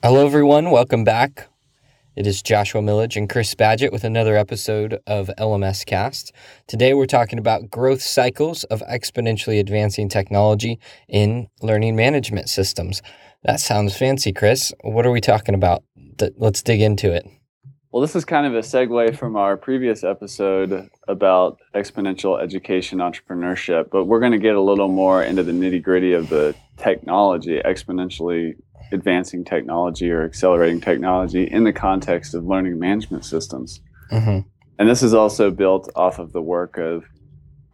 Hello, everyone. Welcome back. It is Joshua Millage and Chris Badgett with another episode of LMScast. Today, we're talking about growth cycles of exponentially advancing technology in learning management systems. That sounds fancy, Chris. What are we talking about? Let's dig into it. Well, this is kind of a segue from our previous episode about exponential education entrepreneurship, but we're going to get a little more into the nitty gritty of the technology, exponentially advancing technology or accelerating technology in the context of learning management systems. Mm-hmm. And this is also built off of the work of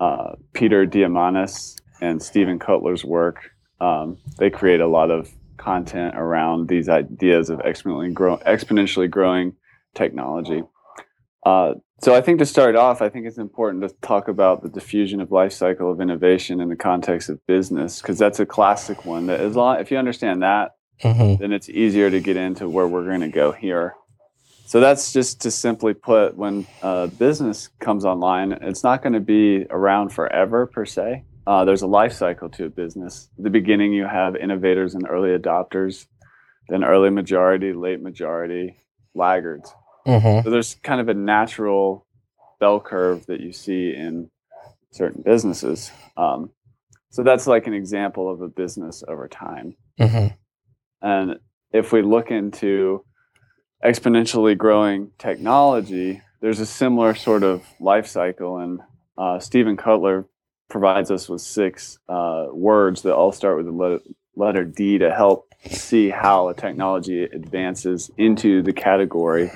uh, Peter Diamandis and Steven Kotler's work. Um, they create a lot of content around these ideas of exponentially, grow- exponentially growing technology. Uh, so I think to start off, I think it's important to talk about the diffusion of life cycle of innovation in the context of business because that's a classic one. That as long if you understand that, mm-hmm. then it's easier to get into where we're going to go here. So that's just to simply put, when uh, business comes online, it's not going to be around forever per se. Uh, there's a life cycle to a business. At the beginning, you have innovators and early adopters, then early majority, late majority, laggards. Mm-hmm. So there's kind of a natural bell curve that you see in certain businesses. Um, so that's like an example of a business over time. Mm-hmm. And if we look into exponentially growing technology, there's a similar sort of life cycle. And uh, Steven Kotler provides us with six uh, words that all start with the letter D to help see how a technology advances into the category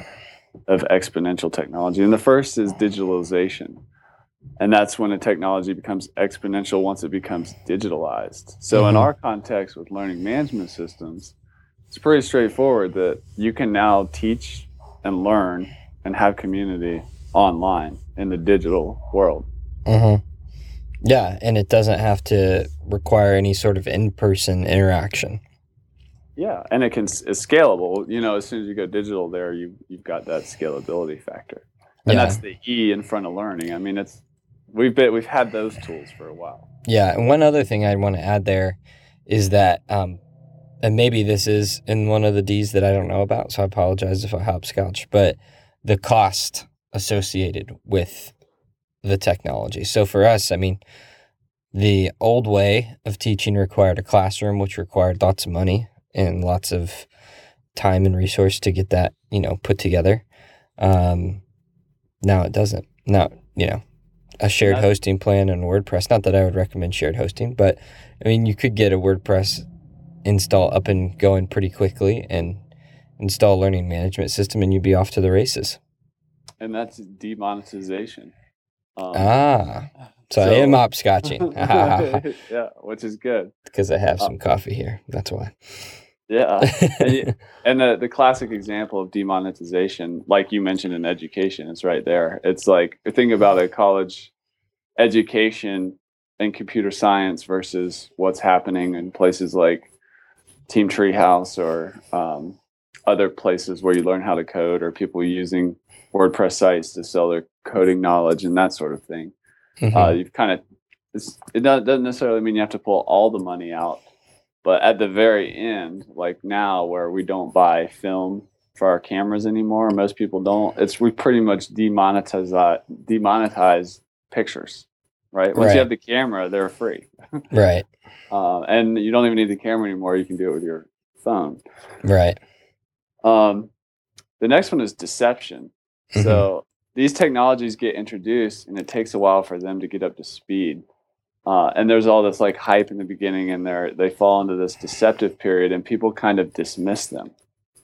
of exponential technology. And the first is digitalization. And that's when a technology becomes exponential once it becomes digitalized. So, mm-hmm. in our context with learning management systems, it's pretty straightforward that you can now teach and learn and have community online in the digital world. Mm-hmm. Yeah, and it doesn't have to require any sort of in person interaction. Yeah, and it can it's scalable. You know, as soon as you go digital, there you you've got that scalability factor, and yeah. that's the E in front of learning. I mean, it's we've been we've had those tools for a while. Yeah, and one other thing I want to add there is that, um, and maybe this is in one of the D's that I don't know about, so I apologize if I hopscotch, but the cost associated with the technology. So for us, I mean, the old way of teaching required a classroom, which required lots of money and lots of time and resource to get that, you know, put together. Um, now it doesn't. Now, you know, a shared hosting plan and WordPress. Not that I would recommend shared hosting, but I mean, you could get a WordPress install up and going pretty quickly and install a learning management system and you'd be off to the races. And that's demonetization. Um, ah, so, so, I am hopscotching. yeah, which is good. Because I have some um, coffee here. That's why. Yeah. and, and the, the classic example of demonetization, like you mentioned in education, it's right there. It's like think about a college education in computer science versus what's happening in places like Team Treehouse or um, other places where you learn how to code or people using WordPress sites to sell their coding knowledge and that sort of thing. Mm-hmm. Uh, you've kind of it doesn't necessarily mean you have to pull all the money out but at the very end, like now, where we don't buy film for our cameras anymore, most people don't. It's we pretty much demonetize uh, demonetize pictures, right? Once right. you have the camera, they're free, right? Uh, and you don't even need the camera anymore. You can do it with your phone, right? Um, the next one is deception. Mm-hmm. So these technologies get introduced, and it takes a while for them to get up to speed. Uh, and there's all this like hype in the beginning, and they they fall into this deceptive period, and people kind of dismiss them.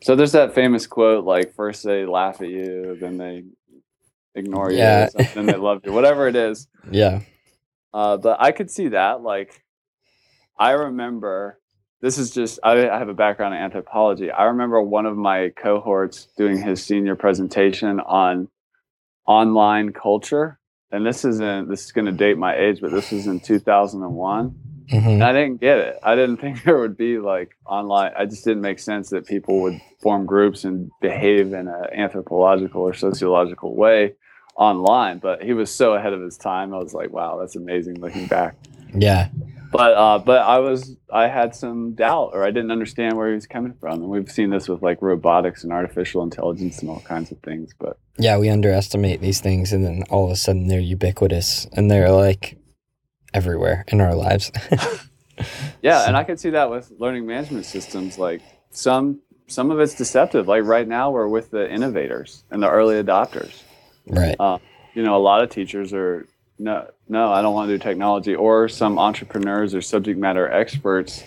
So there's that famous quote like first they laugh at you, then they ignore you, yeah. then they love you, whatever it is. Yeah. Uh, but I could see that. Like, I remember this is just I, I have a background in anthropology. I remember one of my cohorts doing his senior presentation on online culture and this isn't this is going to date my age, but this was in 2001. Mm-hmm. And I didn't get it. I didn't think there would be like online. I just didn't make sense that people would form groups and behave in an anthropological or sociological way online. But he was so ahead of his time. I was like, wow, that's amazing looking back. Yeah. But uh, but I was I had some doubt or I didn't understand where he was coming from, and we've seen this with like robotics and artificial intelligence and all kinds of things. But yeah, we underestimate these things, and then all of a sudden they're ubiquitous and they're like everywhere in our lives. yeah, and I can see that with learning management systems. Like some some of it's deceptive. Like right now, we're with the innovators and the early adopters. Right. Uh, you know, a lot of teachers are no, no, I don't want to do technology. Or some entrepreneurs or subject matter experts,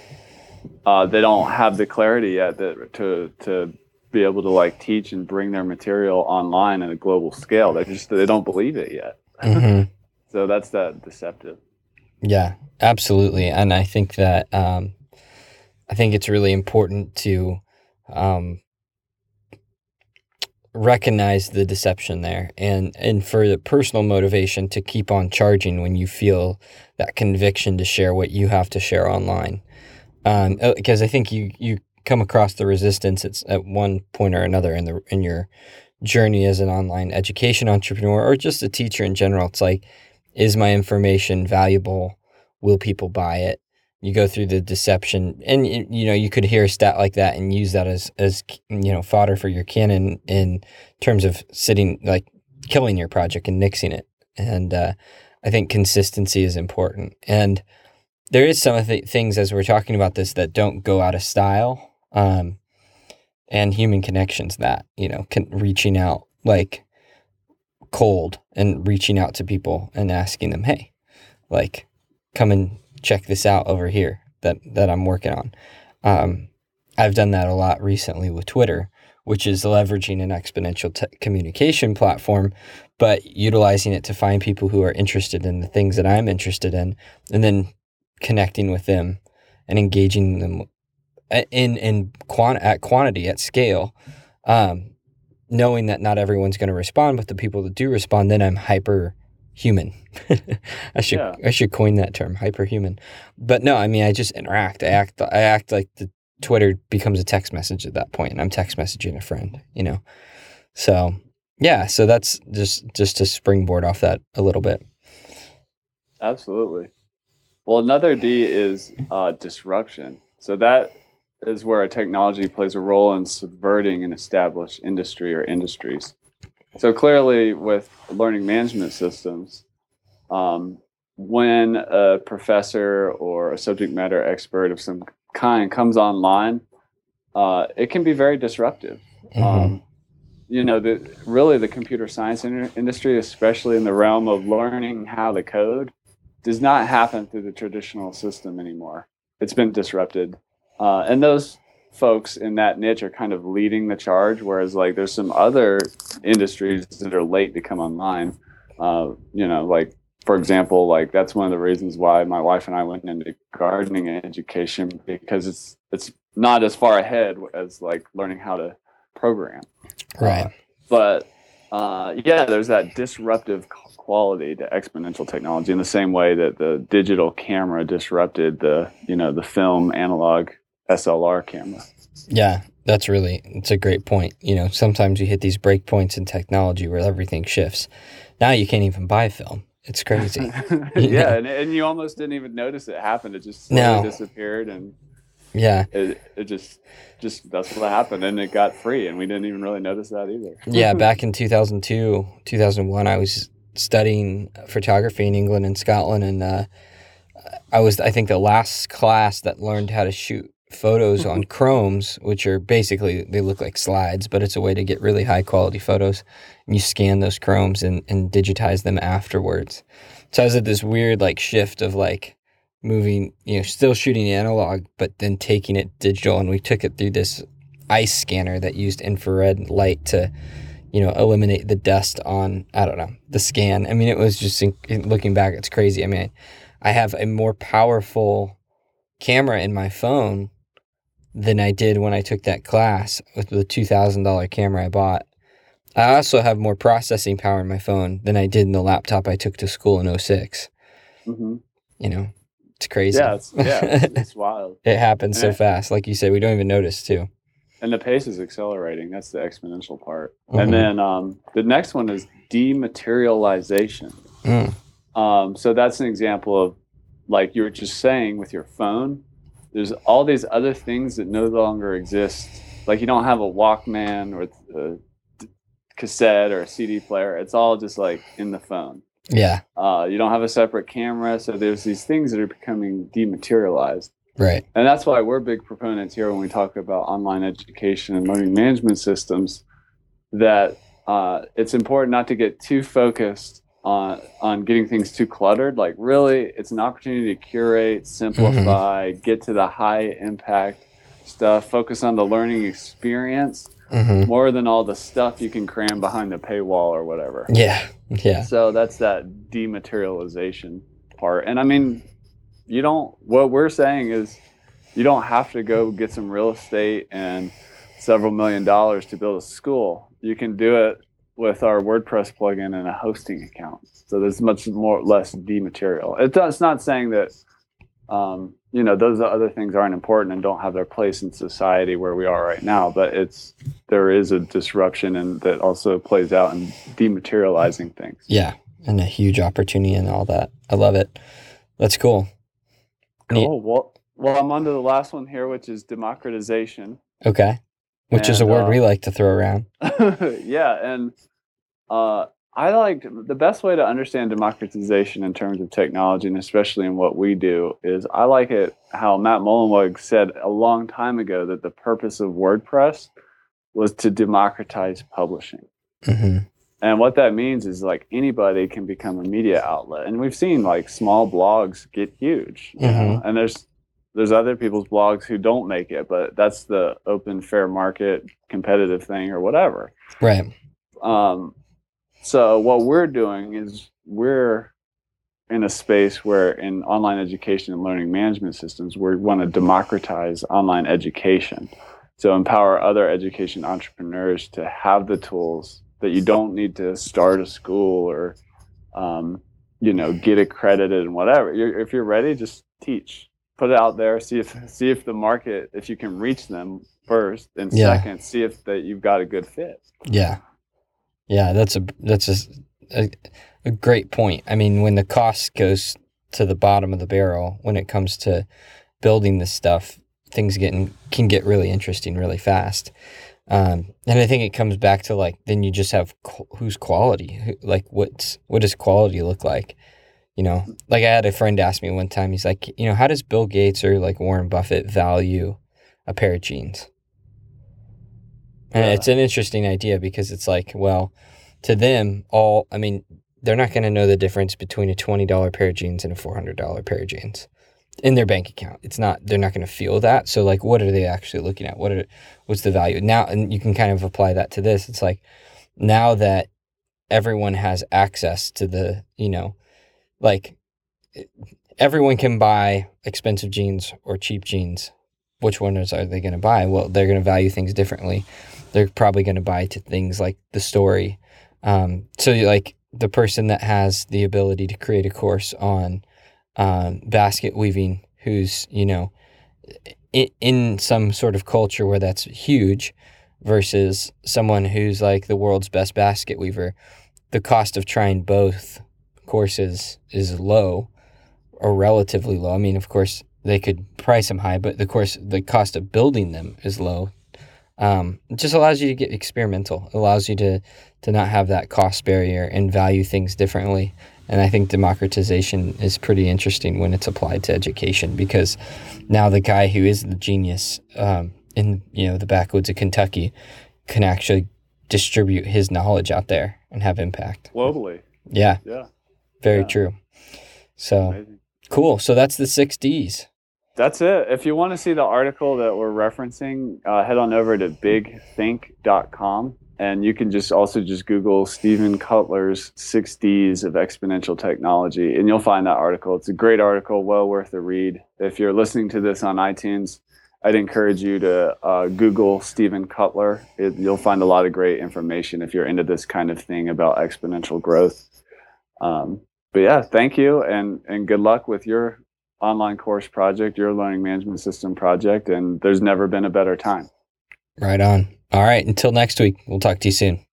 uh, they don't have the clarity yet that to to be able to like teach and bring their material online at a global scale. They just they don't believe it yet. Mm-hmm. so that's that deceptive. Yeah, absolutely, and I think that um, I think it's really important to um, recognize the deception there and and for the personal motivation to keep on charging when you feel that conviction to share what you have to share online. Um, because uh, I think you you come across the resistance it's at one point or another in the in your journey as an online education entrepreneur or just a teacher in general. It's like is my information valuable? Will people buy it you go through the deception and you know you could hear a stat like that and use that as as you know fodder for your cannon in terms of sitting like killing your project and nixing it. And uh, i think consistency is important. And there is some of the things as we're talking about this that don't go out of style um, and human connections that you know can reaching out like cold and reaching out to people and asking them hey like come and check this out over here that that I'm working on. Um, I've done that a lot recently with Twitter, which is leveraging an exponential communication platform, but utilizing it to find people who are interested in the things that I'm interested in, and then connecting with them and engaging them in in quant- at quantity at scale. Um, knowing that not everyone's going to respond, but the people that do respond, then I'm hyper human. I should yeah. I should coin that term, hyperhuman. But no, I mean I just interact. I act I act like the Twitter becomes a text message at that point, and I'm text messaging a friend. You know, so yeah. So that's just just to springboard off that a little bit. Absolutely. Well, another D is uh, disruption. So that is where a technology plays a role in subverting an established industry or industries. So clearly, with learning management systems, um, when a professor or a subject matter expert of some kind comes online, uh, it can be very disruptive. Mm-hmm. Um, you know, the, really the computer science in- industry, especially in the realm of learning how to code, does not happen through the traditional system anymore. It's been disrupted. Uh, and those folks in that niche are kind of leading the charge, whereas like there's some other industries that are late to come online. Uh, you know, like for example, like that's one of the reasons why my wife and I went into gardening education because it's it's not as far ahead as like learning how to program. Right. Uh, but uh, yeah, there's that disruptive quality to exponential technology in the same way that the digital camera disrupted the you know the film analog SLR camera. Yeah, that's really it's a great point. You know, sometimes you hit these breakpoints in technology where everything shifts. Now you can't even buy film. It's crazy. yeah, and, and you almost didn't even notice it happened. It just slowly no. disappeared and yeah, it, it just just that's what happened, and it got free, and we didn't even really notice that either. yeah, back in two thousand two, two thousand one, I was studying photography in England and Scotland, and uh, I was I think the last class that learned how to shoot photos on mm-hmm. chromes which are basically they look like slides but it's a way to get really high quality photos. And you scan those chromes and, and digitize them afterwards. So i was at this weird like shift of like moving you know still shooting analog but then taking it digital. And we took it through this ice scanner that used infrared light to you know eliminate the dust on i don't know the scan. I mean it was just looking back it's crazy. I mean i have a more powerful camera in my phone than I did when I took that class with the $2,000 camera I bought. I also have more processing power in my phone than I did in the laptop I took to school in 6 mm-hmm. You know, it's crazy. Yeah, it's, yeah, it's, wild. it happens and so it, fast. Like you said, we don't even notice too. And the pace is accelerating. That's the exponential part. Mm-hmm. And then um, the next one is dematerialization. Mm. Um, so that's an example of like you were just saying with your phone, there's all these other things that no longer exist. Like you don't have a Walkman or a cassette or a CD player. It's all just like in the phone. Yeah. Uh, you don't have a separate camera, so there's these things that are becoming dematerialized. Right. And that's why we're big proponents here when we talk about online education and learning management systems. That uh, it's important not to get too focused on on getting things too cluttered. Like really, it's an opportunity to curate, simplify, get to the high impact stuff. Focus on the learning experience hmm more than all the stuff you can cram behind the paywall or whatever. Yeah. Yeah. So that's that dematerialization part. And I mean, you don't, what we're saying is you don't have to go get some real estate and several million dollars to build a school. You can do it with our WordPress plugin and a hosting account. So there's much more less dematerial. It does, it's not saying that, um, you know, those other things aren't important and don't have their place in society where we are right now, but it's, there is a disruption and that also plays out in dematerializing things. Yeah. And a huge opportunity and all that. I love it. That's cool. Neat. Cool. Well, well, I'm on to the last one here, which is democratization. Okay. Which is a word uh, we like to throw around. yeah, and uh, I like the best way to understand democratization in terms of technology, and especially in what we do, is I like it how Matt Mullenweg said a long time ago that the purpose of WordPress was to democratize publishing. hmm And what that means is like anybody can become a media outlet, and we've seen like small blogs get huge. You know? And there's there's other people's blogs who don't make it, but that's the open fair market competitive thing or whatever. Right. Um, so what we're doing is we're in a space where in online education and learning management systems, we want to democratize online education. So empower other education entrepreneurs to have the tools that you don't need to start a school or, um, you know, get accredited and whatever. You're, if you're ready, just teach, put it out there, see if see if the market, if you can reach them first, and Yeah. second, see if that you've got a good fit. Yeah. Yeah, that's a that's a, a a great point. I mean, when the cost goes to the bottom of the barrel when it comes to building this stuff, things getting can get really interesting really fast. Um, and I think it comes back to like then you just have qu- who's quality, Who, like what's what does quality look like? You know, like I had a friend ask me one time. He's like, you know, how does Bill Gates or like Warren Buffett value a pair of jeans? And Yeah. it's an interesting idea because it's like, well, to them, all I mean, they're not going to know the difference between a twenty dollar pair of jeans and a four hundred dollar pair of jeans in their bank account. It's not. They're not going to feel that. So, like, what are they actually looking at? What are what's the value now? And you can kind of apply that to this. It's like now that everyone has access to the, you know, like everyone can buy expensive jeans or cheap jeans. Which ones are they going to buy? Well, they're going to value things differently. They're probably going to buy to things like the story. Um, so, like the person that has the ability to create a course on um, basket weaving, who's you know in, in some sort of culture where that's huge, versus someone who's like the world's best basket weaver, the cost of trying both courses is low or relatively low. I mean, of course, they could price them high, but the course the cost of building them is low. Um, it just allows you to get experimental. It allows you to to not have that cost barrier and value things differently. And I think democratization is pretty interesting when it's applied to education because now the guy who is the genius um, in you know the backwoods of Kentucky can actually distribute his knowledge out there and have impact. Globally. Yeah, Yeah. Very Yeah. true. So Amazing. cool. So that's the six Ds. That's it. If you want to see the article that we're referencing, uh, head on over to bigthink.com and you can just also just Google Steven Kotler's six Ds of exponential technology and you'll find that article. It's a great article, well worth a read. If you're listening to this on iTunes, I'd encourage you to uh, Google Steven Kotler. It, you'll find a lot of great information if you're into this kind of thing about exponential growth. Um, but yeah, thank you and, and good luck with your online course project, your learning management system project, and there's never been a better time. Right on. All right. Until next week, we'll talk to you soon.